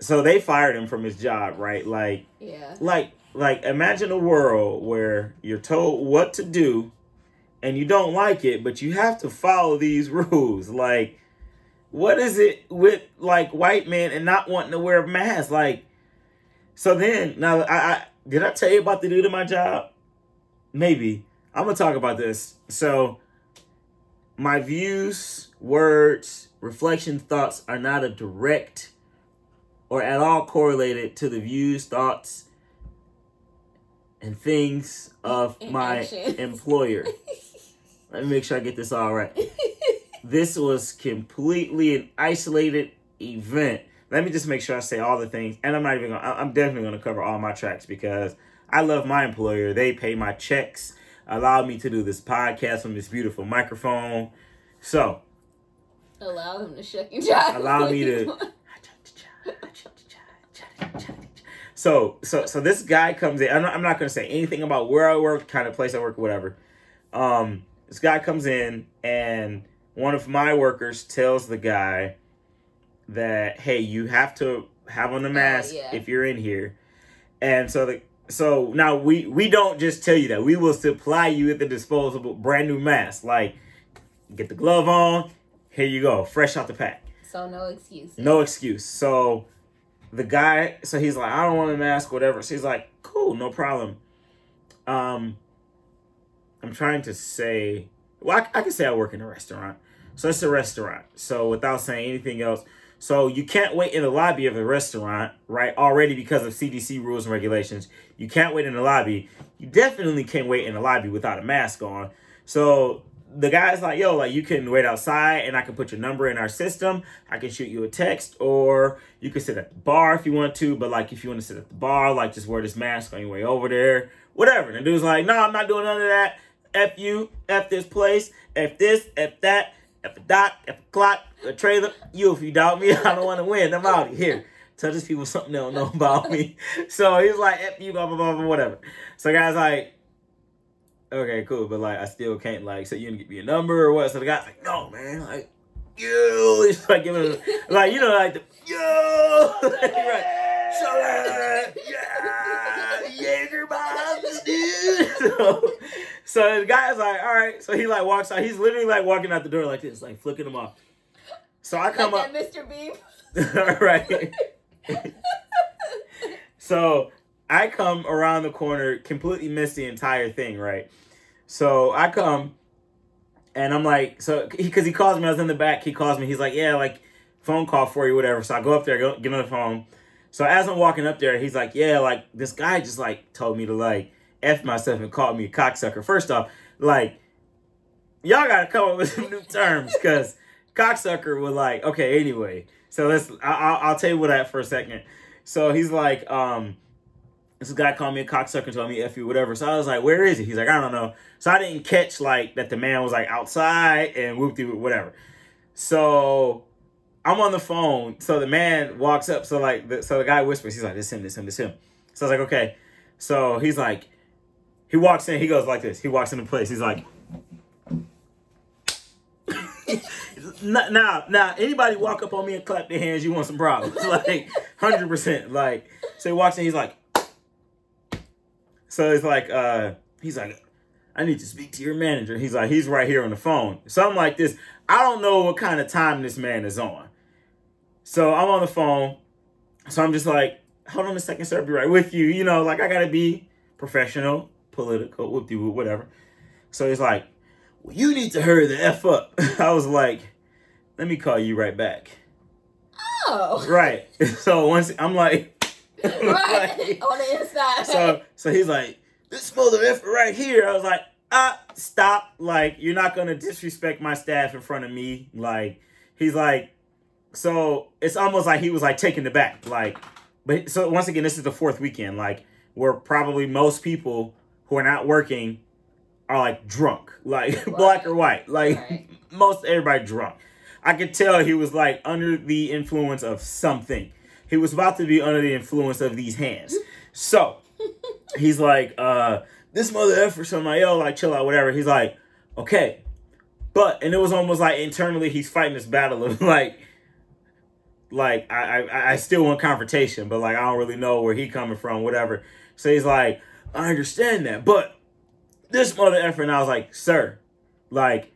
so they fired him from his job, right? Like yeah. like like imagine a world where you're told what to do and you don't like it but you have to follow these rules. Like what is it with like white men and not wanting to wear a mask like so then now i, I did i tell you about the dude in my job? Maybe. I'm gonna talk about this. So my views words reflections thoughts are not a direct or at all correlated to the views thoughts and things of my employer. Let me make sure I get this all right. This was completely an isolated event. Let me just make sure I say all the things, and I'm not even gonna. I'm definitely gonna cover all my tracks because I love my employer. They pay my checks, allow me to do this podcast from this beautiful microphone. So Allow them to shuck you dry. Allow me to- So so so this guy comes in. I'm not, I'm not gonna say anything about where I work, kind of place I work, whatever. Um, this guy comes in and one of my workers tells the guy that hey, you have to have on the mask yeah. if you're in here. And so the so now we we don't just tell you that we will supply you with a disposable brand new mask. Like get the glove on, here you go, fresh out the pack. So no excuse. No excuse. So the guy, so he's like, I don't want a mask, whatever. So he's like, cool, no problem. Um, I'm trying to say, well, I, I can say I work in a restaurant. So it's a restaurant. So without saying anything else, so you can't wait in the lobby of the restaurant, right? Already because of CDC rules and regulations, you can't wait in the lobby. You definitely can't wait in the lobby without a mask on. So the guy's like, yo, like you can wait outside and I can put your number in our system. I can shoot you a text, or you can sit at the bar if you want to. But like, if you want to sit at the bar, like just wear this mask on your way over there, whatever. And the dude's like, no, I'm not doing none of that. F you, F this place, F this, F that, F a dot, F a clock, a trailer. You, if you doubt me, I don't want to win. I'm out of here. Tell these people something they don't know about me. So he's like, F you, blah, blah, blah, blah, whatever. So guy's like, okay, cool, but like I still can't like say you can give me a number or what. So the guy's like, no, man, like yo, he's like giving him, like you know like the yo, right, so uh, yeah, Jaeger bombs, dude. So, so the guy's like, all right, so he like walks out. He's literally like walking out the door like this, like flicking them off. So I come like up, that Mr. Beef. right. so I come around the corner, completely miss the entire thing, right? So I come and I'm like, so because he, he calls me, I was in the back. He calls me. He's like, yeah, like phone call for you, whatever. So I go up there, go get on the phone. So as I'm walking up there, he's like, yeah, like this guy just like told me to like f myself and called me a cocksucker. First off, like y'all gotta come up with some new terms because cocksucker was like, okay, anyway. So let's, I, I'll, I'll tell you what that for a second. So he's like, um, this guy called me a cocksucker, told me F you, whatever. So I was like, where is he? He's like, I don't know. So I didn't catch like that the man was like outside and whoop whatever. So I'm on the phone. So the man walks up. So like, the, so the guy whispers, he's like, this him, this him, this him. So I was like, okay. So he's like, he walks in, he goes like this. He walks into place. He's like, now, now, anybody walk up on me and clap their hands, you want some problems. like, 100%. Like, so he walks in, he's like, so it's like, uh, he's like, I need to speak to your manager. He's like, he's right here on the phone. Something like this. I don't know what kind of time this man is on. So I'm on the phone. So I'm just like, hold on a second, sir. I'll be right with you. You know, like I gotta be professional, political, whoop de whatever. So he's like, well, you need to hurry the F up. I was like, let me call you right back. Oh. Right. So once I'm like, right like- on the inside. so so he's like, this mother effer right here. I was like, ah, stop. Like, you're not gonna disrespect my staff in front of me. Like, he's like, so it's almost like he was like taken aback. Like, but so once again, this is the fourth weekend. Like, where probably most people who are not working are like drunk, like black or white. Like Right. most everybody drunk. I could tell he was like under the influence of something. He was about to be under the influence of these hands. So he's like, uh, this mother effer, so I'm like, yo, like chill out, whatever. He's like, okay. But and it was almost like internally he's fighting this battle of like like I, I I still want confrontation, but like I don't really know where he coming from, whatever. So he's like, I understand that, but this mother effer, and I was like, sir, like,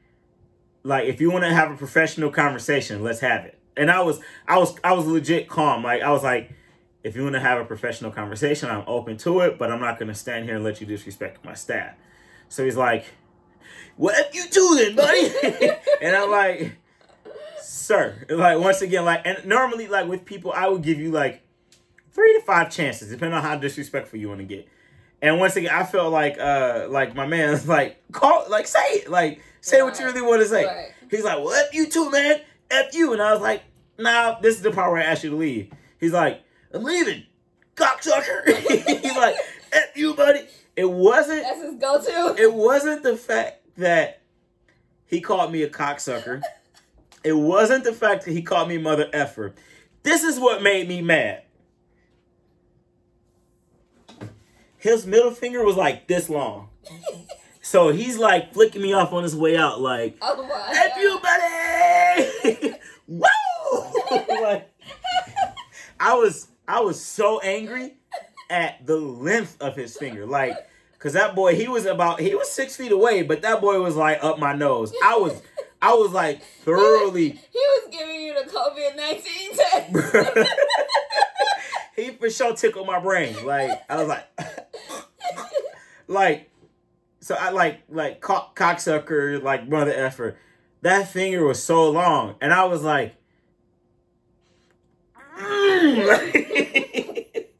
like if you want to have a professional conversation, let's have it. And I was I was I was legit calm. Like I was like, if you want to have a professional conversation, I'm open to it, but I'm not gonna stand here and let you disrespect my staff. So he's like, What if you do then, buddy? and I'm like, sir. Like once again, like and normally like with people, I would give you like three to five chances, depending on how disrespectful you want to get. And once again, I felt like uh like my man's like call like say it. Like say what you really want to say. Right. He's like, Well, F you too, man. F you. And I was like, nah, this is the part where I asked you to leave. He's like, I'm leaving. Cocksucker. He's like, F you, buddy. It wasn't That's his go-to. it wasn't the fact that he called me a cocksucker. It wasn't the fact that he called me mother effer. This is what made me mad. His middle finger was like this long. So he's like flicking me off on his way out, like, Oh F you, buddy! Woo! like, I was I was so angry at the length of his finger. Like, cause that boy, he was about he was six feet away, but that boy was like up my nose. I was I was like thoroughly He was giving you the COVID nineteen test. he for sure tickled my brain. Like I was like like so I like like cock, cocksucker, like brother effer. That finger was so long, and I was like, like,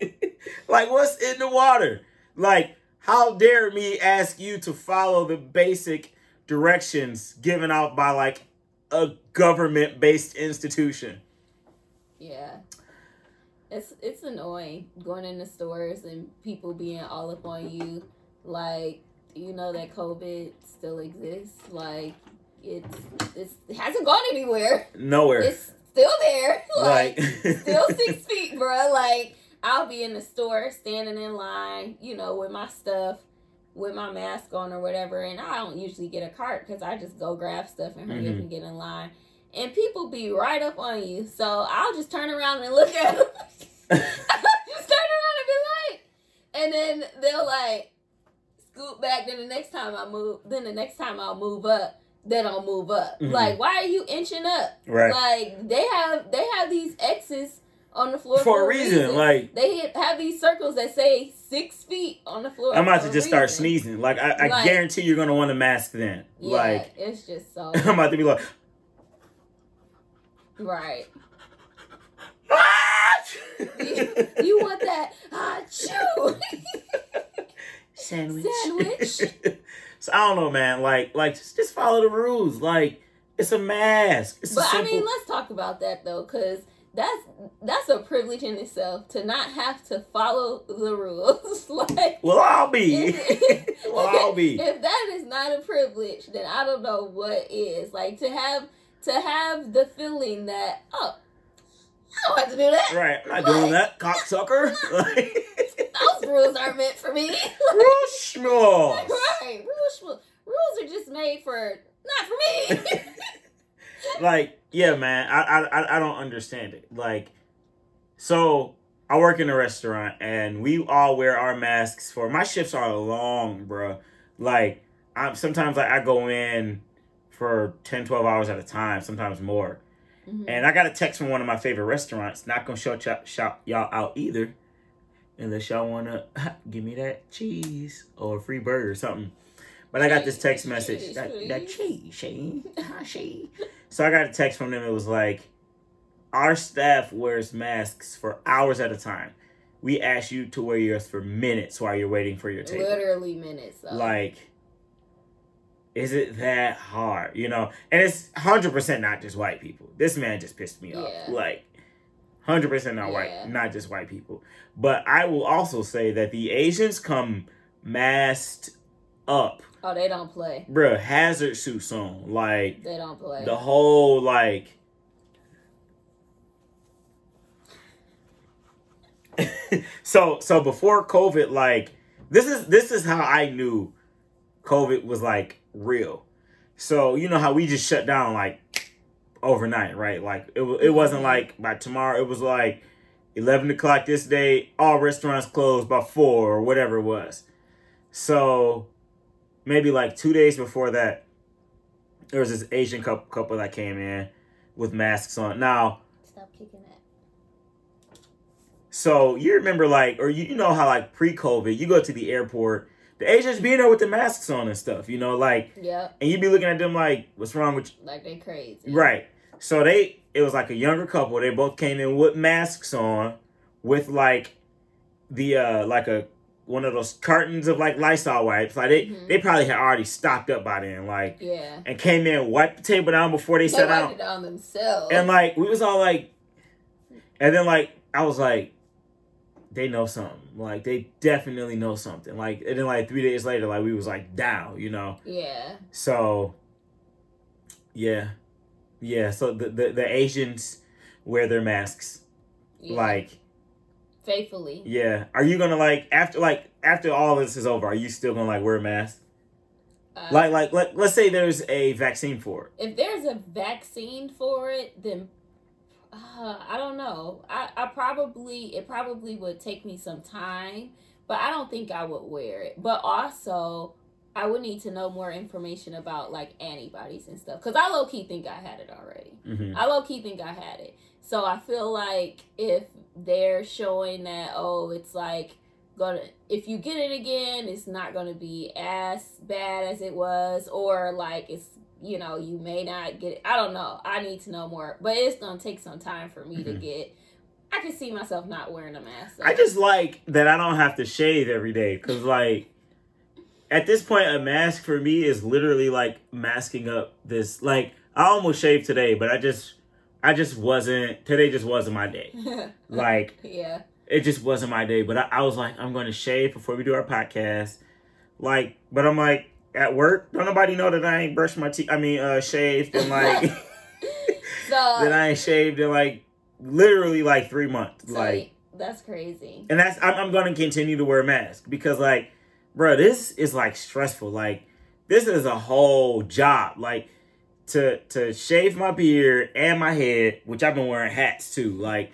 like, what's in the water? Like, how dare me ask you to follow the basic directions given out by like a government based institution. Yeah. It's it's annoying going into stores and people being all up on you. Like, you know that COVID still exists? Like, it's it's it hasn't gone anywhere. Nowhere. It's still there. Like, like still six feet, bro. Like, I'll be in the store standing in line, you know, with my stuff, with my mask on or whatever, and I don't usually get a cart because I just go grab stuff and hurry up Mhm. and get in line. And people be right up on you, so I'll just turn around and look at them. just turn around and be like, and then they'll like scoot back. Then the next time I move, then the next time I'll move up, then don't move up. Mhm. Like, why are you inching up? right. Like they have they have these X's on the floor For a reason. Like they have these circles that say six feet on the floor. I'm about for to just start sneezing. Like I, I Like- guarantee you're gonna want a mask then. Yeah, Like it's just so I'm about to be like right. "What?" You want that? Ah, chew. Sandwich. Sandwich. so I don't know, man. Like, like just, just follow the rules. Like, it's a mask. It's But a I simple. mean, let's talk about that though, because that's that's a privilege in itself to not have to follow the rules. like, well, I'll be. if, well, I'll be. if that is not a privilege, then I don't know what is. Like to have to have the feeling that oh, I don't have to do that. Right, I'm not doing that, cocksucker. Like, Those rules aren't meant for me. Rushmore. right, rules rules are just made for not for me. like yeah man I, I I- don't understand it like so i work in a restaurant and we all wear our masks for my shifts are long bro. like i'm sometimes like i go in for 10 12 hours at a time sometimes more Mhm. and i got a text from one of my favorite restaurants not gonna shout y'all out either unless y'all wanna give me that cheese or a free burger or something but i got this text message that, that cheese Shane. So I got a text from them. It was like, our staff wears masks for hours at a time. We ask you to wear yours for minutes while you're waiting for your table. Literally minutes. Though. Like, is it that hard? You know? And it's 100% not just white people. This man just pissed me off. Yeah. Like, 100% not Yeah. white, not just white people. But I will also say that the Asians come masked up. oh, they don't play. Bruh, hazard suits on. Like, They don't play. the whole like so so before covid like this is this is how i knew covid was like real so you know how we just shut down like overnight right like it, it wasn't Mhm. like by tomorrow it was like 11 o'clock this day all restaurants closed by 4 or whatever it was so maybe like two days before that there was this asian couple, couple that came in with masks on now Stop kicking that. so you remember like or you, you know how like pre-covid you go to the airport the asians being there with the masks on and stuff you know like yeah, and you'd be looking at them like what's wrong with you like they crazy. Right. So they it was like a younger couple. They both came in with masks on, with like the uh like a one of those cartons of like Lysol wipes. Like they Mhm. they probably had already stocked up by then. Like Yeah. and came in, wiped the table down before they They sat down. it on themselves. And like we was all like and then like I was like they know something. Like they definitely know something. Like and then like three days later, like we was like down, you know. yeah. So, yeah, yeah. So the the, the Asians wear their masks. yeah. Like, faithfully. yeah. Are you gonna like after like after all this is over? Are you still gonna like wear a mask? Uh, Like like let let's say there's a vaccine for it. if there's a vaccine for it, then uh, I don't know. I, I probably it probably would take me some time, but I don't think I would wear it. But also, I would need to know more information about like antibodies and stuff because I low key think I had it already. hmm I low key think I had it. So I feel like if they're showing that, oh, it's like gonna if you get it again, it's not gonna be as bad as it was, or like it's you know, you may not get it. I don't know. I need to know more. But it's gonna take some time for me to Mhm. get I can see myself not wearing a mask. I just like that I don't have to shave every day because like at this point, a mask for me is literally like masking up this. Like I almost shaved today, but I just, I just wasn't. Today just wasn't my day. Like yeah. it just wasn't my day. But I, I was like, I'm going to shave before we do our podcast. Like, but I'm like at work. Don't nobody know that I ain't brushed my teeth. I mean, uh, shaved and like So that I ain't shaved in like literally like three months. so like, that's crazy. and that's I'm, I'm going to continue to wear a mask because like, bro, this is like stressful. Like, this is a whole job. Like. To, to shave my beard and my head, which I've been wearing hats too, like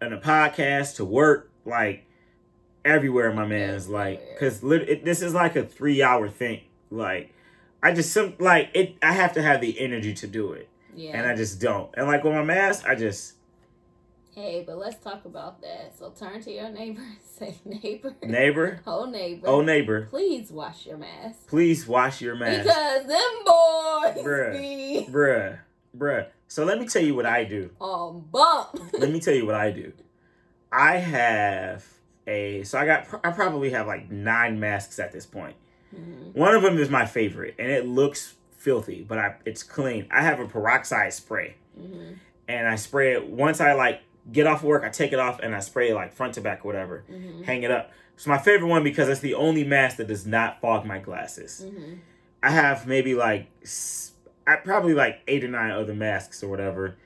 in a podcast, to work, like everywhere. My man's like, because lit- it, this is like a three hour thing. Like, I just some like it. I have to have the energy to do it, Yeah. and I just don't. And like with my mask, I just hey, but let's talk about that. So turn to your neighbor and say, neighbor, neighbor, oh neighbor, oh neighbor, please wash your mask. please wash your mask, Because them boys Bruh. be bruh, bruh. So let me tell you what I do. on bump. let me tell you what I do. I have a so I got I probably have like nine masks at this point. Mhm. One of them is my favorite, and it looks filthy, but I it's clean. I have a peroxide spray, Mhm. and I spray it once I like get off work. I take it off and I spray it like front to back or whatever. Mhm. Hang it up. It's my favorite one because it's the only mask that does not fog my glasses. Mhm. I have maybe like I probably like eight or nine other masks or whatever,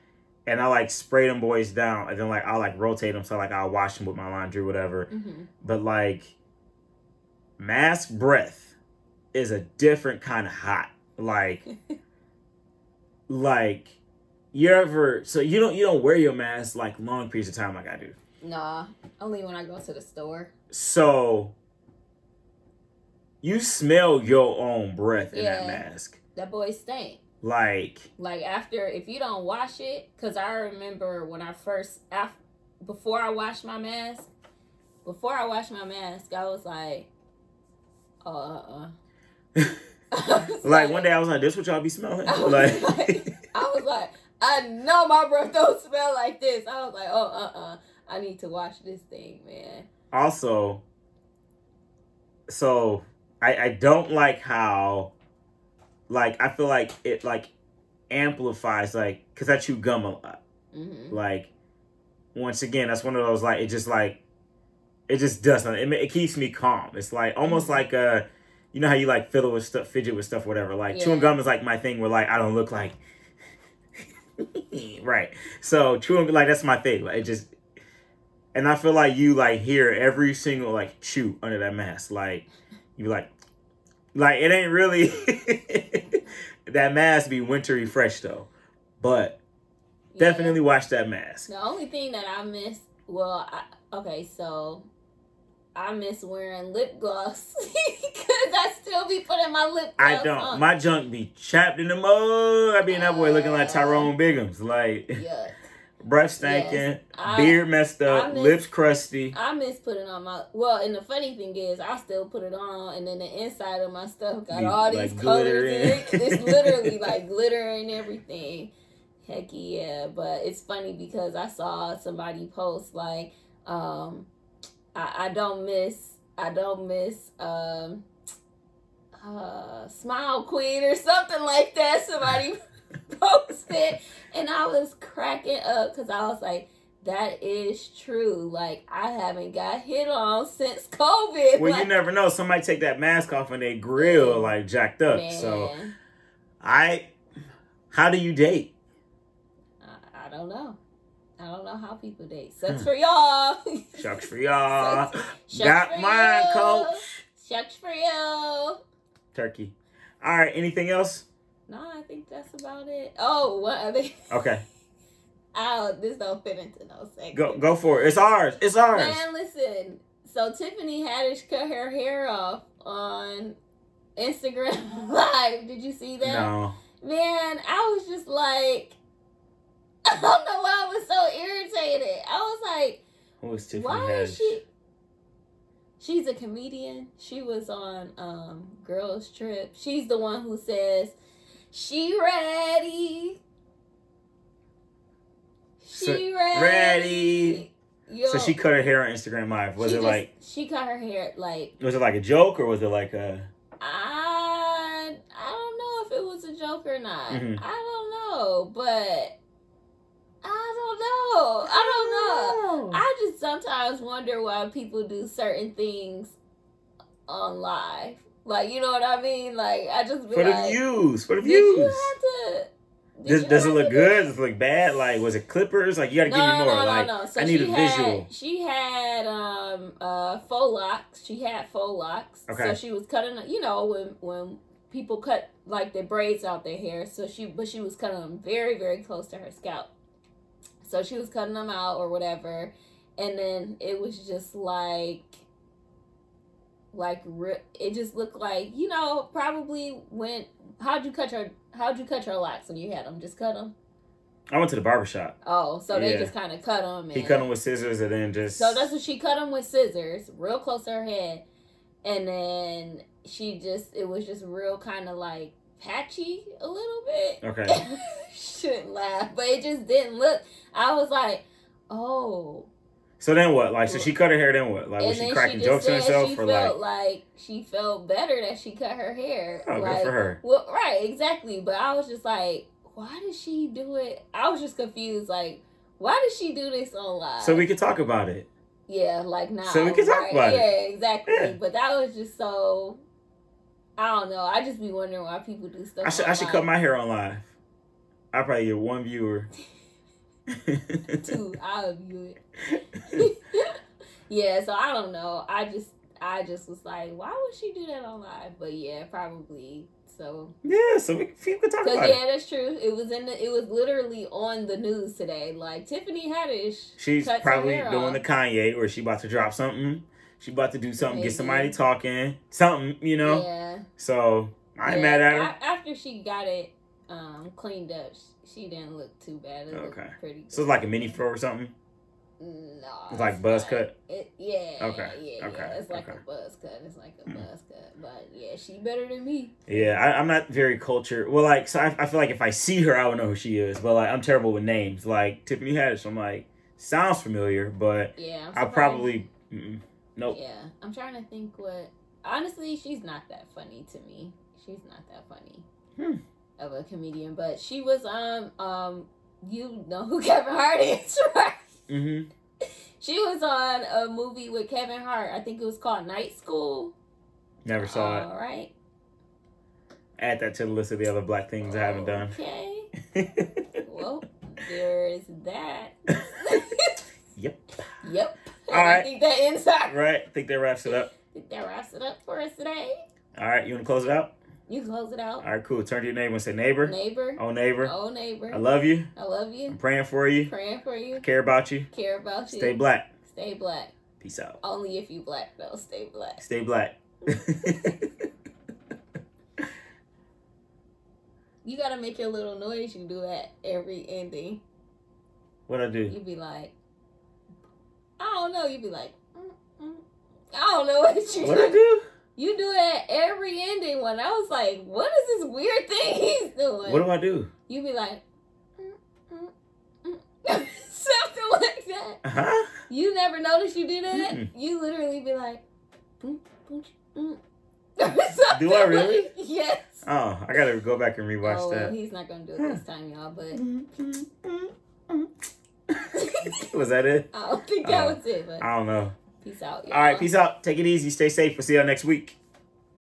and I like spray them boys down, and then like I'll like rotate them so like I'll wash them with my laundry, whatever. Mhm. But like mask breath is a different kind of hot. Like like you ever so you don't you don't wear your mask like long periods of time like I do. Nah, only when I go to the store. So you smell your own breath in that mask. That boy stink. Like Like after, if you don't wash it, because I remember when I first, af- before I washed my mask, before I washed my mask, I was like, uh, uh like one day I was like, this what y'all be smelling? I Like like- I was like, I know my breath don't smell like this. I was like, oh, uh, uh I need to wash this thing, man. also so I I don't like how like I feel like it like amplifies like cuz I chew gum a lot. hmm Like once again, that's one of those like it just like it just does something. It, it keeps me calm. It's like almost Mhm. like uh you know how you like fiddle with stuff, fidget with stuff, whatever. Like chewing gum is like my thing where like I don't look like right. So chewing like that's my thing. Like it just and I feel like you like hear every single like chew under that mask. Like you like like it ain't really that mask be Winterfresh though. But Yeah. definitely watch that mask. The only thing that I miss, well, I, okay, so I miss wearing lip gloss because I still be putting my lip gloss I don't. on. My junk be chapped in the mud. I be in that boy looking like Tyrone Biggums. Like yeah, breath stinking, Yes, I- beard messed up, miss- lips crusty. I miss putting on my. Well, and the funny thing is, I still put it on, and then the inside of my stuff got Be, all these like, colors in. it. It's literally like glitter and everything. Heck yeah! But it's funny because I saw somebody post like, um, I, I don't miss, I don't miss, um, uh, Smile Queen or something like that. Somebody posted, and I was cracking up because I was like, that is true. Like I haven't got hit on since COVID. Well, like, you never know. Somebody take that mask off and they grill like jacked up. So I, how do you date? I, I don't know. I don't know how people date. Sucks Hmm. for y'all. Shucks for y'all. Shucks Got for mine, you. coach. Shucks for you. Turkey. All right. Anything else? No, I think that's about it. Oh, what other? Okay. Oh, this don't fit into no segment. Go go for it. It's ours. It's ours. Man, listen. So Tiffany Haddish cut her hair off on Instagram Live. Did you see that? No. Man, I was just like, I don't know why I was so irritated. I was like, Who is Tiffany why Haddish? is she? She's a comedian. She was on um Girls Trip. She's the one who says, "She ready." She So- ready. ready. Yo, So she cut her hair on Instagram Live. Was it just- like she cut her hair like was it like a joke or was it like a I joke or not. Mhm. I don't know, but I don't know. I don't know. I just sometimes wonder why people do certain things on live. Like, you know what I mean? Like, I just be for the like, views. For the did you views. have to? did Does, you does it look good? Does it look bad? Like, was it clippers? Like, you gotta no, give me no, more. no, like, no, no. So I need she a had, visual. She had um uh faux locks. She had faux locks. Okay. So she was cutting. You know when when people cut like their braids out their hair. So she but she was cutting them very very close to her scalp. So she was cutting them out or whatever, and then it was just like. Like it just looked like you know probably when how'd you cut your how'd you cut your locks when you had them just cut them I went to the barber shop. oh so they Yeah. just kind of cut them He cut them with scissors and then just. so that's what she cut them with scissors, real close to her head, and then she just it was just real kind of like patchy a little bit. Okay. Shouldn't laugh, but it just didn't look. I was like, oh, So then what? Like, so she cut her hair. Then what? Like, was she cracking she jokes to herself she or like? felt like she felt better that she cut her hair. Oh, good for her. Well, right, exactly. But I was just like, why did she do it? I was just confused. Like, why did she do this on live? So we could talk about it. Yeah, like now. So we can talk right? about it. Yeah, exactly. Yeah. But that was just so. I don't know. I just be wondering why people do stuff. I should I should cut my hair on live. I probably get one viewer. Two, I'll view it. yeah, so I don't know. I just, I just was like, why would she do that on live? But yeah, probably. So, yeah, so we, we could talk about yeah, it. that's true. It was in the, it was literally on the news today. Like Tiffany Haddish. She's probably doing off. the Kanye where she about to drop something. She about to do something, Maybe. get somebody talking, something, you know. Yeah. So I ain't Yeah, mad at her. After she got it um, cleaned up, she didn't look too bad. It looked Okay. pretty good. So it's like a mini fro or something. no, It's like buzz not. cut? It, yeah. Okay, Yeah, okay, yeah. It's like okay. a buzz cut. It's like a Hmm. buzz cut. But yeah, she better than me. Yeah, I, I'm not very cultured. Well, like, so I, I feel like if I see her, I would know who she is. But like, I'm terrible with names. Like Tiffany Haddish, I'm like, sounds familiar, but Yeah. I probably, mm-mm, nope. Yeah, I'm trying to think what. Honestly, she's not that funny to me. She's not that funny Hmm. of a comedian, but she was um um. You know who Kevin Hart is, right? Mm-hmm. She was on a movie with Kevin Hart. I think it was called Night School. Never saw All it. All right. Add that to the list of the other black things I haven't done. Okay. Well, there's that. Yep. Yep. All And I think that ends our. right. I think that wraps it up. I think that wraps it up for us today. All right. You want to close it out? You close it out. All right. Cool. Turn to your neighbor and say, neighbor. Neighbor. Oh, neighbor. Oh, neighbor. I love you. I love you. I'm praying for you. Praying for you. Care about you. Care about you. Stay black. Stay black. Peace out. Only if you black though. Stay black. Stay black. You gotta make your little noise you do at every ending. what I do? You be like, I don't know. You'd be like, mm, mm. I don't know what you What I do? You do it at every ending one. I was like, what is this weird thing he's doing? What do I do? You'd be like, mm, mm, mm. something like that. Huh? You never notice you do that? Mm-mm. You literally be like, boom, boom. Do I really? yes. Oh, I gotta go back and rewatch oh, that. he's not gonna do it this time, y'all. But was that it? I don't think that Oh. was it. But I don't know. peace out, y'all. All right, peace out. Take it easy. Stay safe. We'll see y'all next week.